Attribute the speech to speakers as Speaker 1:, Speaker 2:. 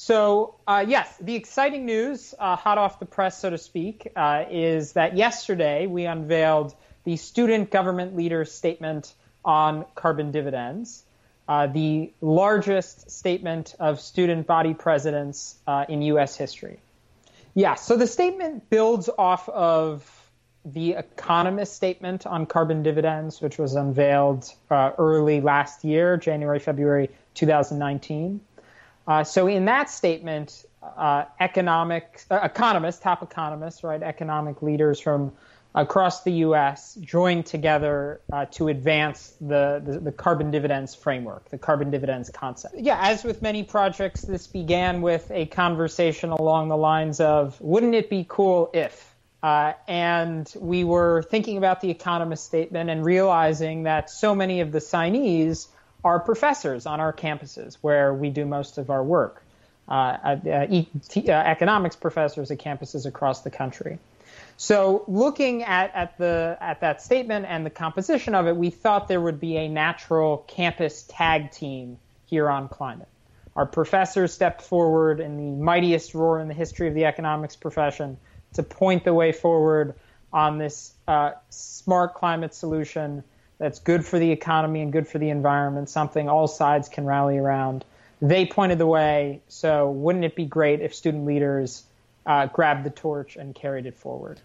Speaker 1: So, uh, yes, the exciting news, uh, hot off the press, so to speak, uh, is that yesterday we unveiled the Student Government Leader Statement on Carbon Dividends, uh, the largest statement of student body presidents uh, in U.S. history. Yeah, so the statement builds off of the Economist statement on carbon dividends, which was unveiled uh, early last year, January, February 2019. Uh, so in that statement, uh, economic uh, economists, top economists, right, economic leaders from across the U.S. joined together uh, to advance the, the, the carbon dividends framework, the carbon dividends concept. Yeah, as with many projects, this began with a conversation along the lines of, "Wouldn't it be cool if?" Uh, and we were thinking about the economist statement and realizing that so many of the signees are professors on our campuses where we do most of our work, uh, uh, uh, economics professors at campuses across the country. So, looking at, at, the, at that statement and the composition of it, we thought there would be a natural campus tag team here on climate. Our professors stepped forward in the mightiest roar in the history of the economics profession to point the way forward on this uh, smart climate solution that's good for the economy and good for the environment, something all sides can rally around. They pointed the way, so wouldn't it be great if student leaders uh, grabbed the torch and carried it forward?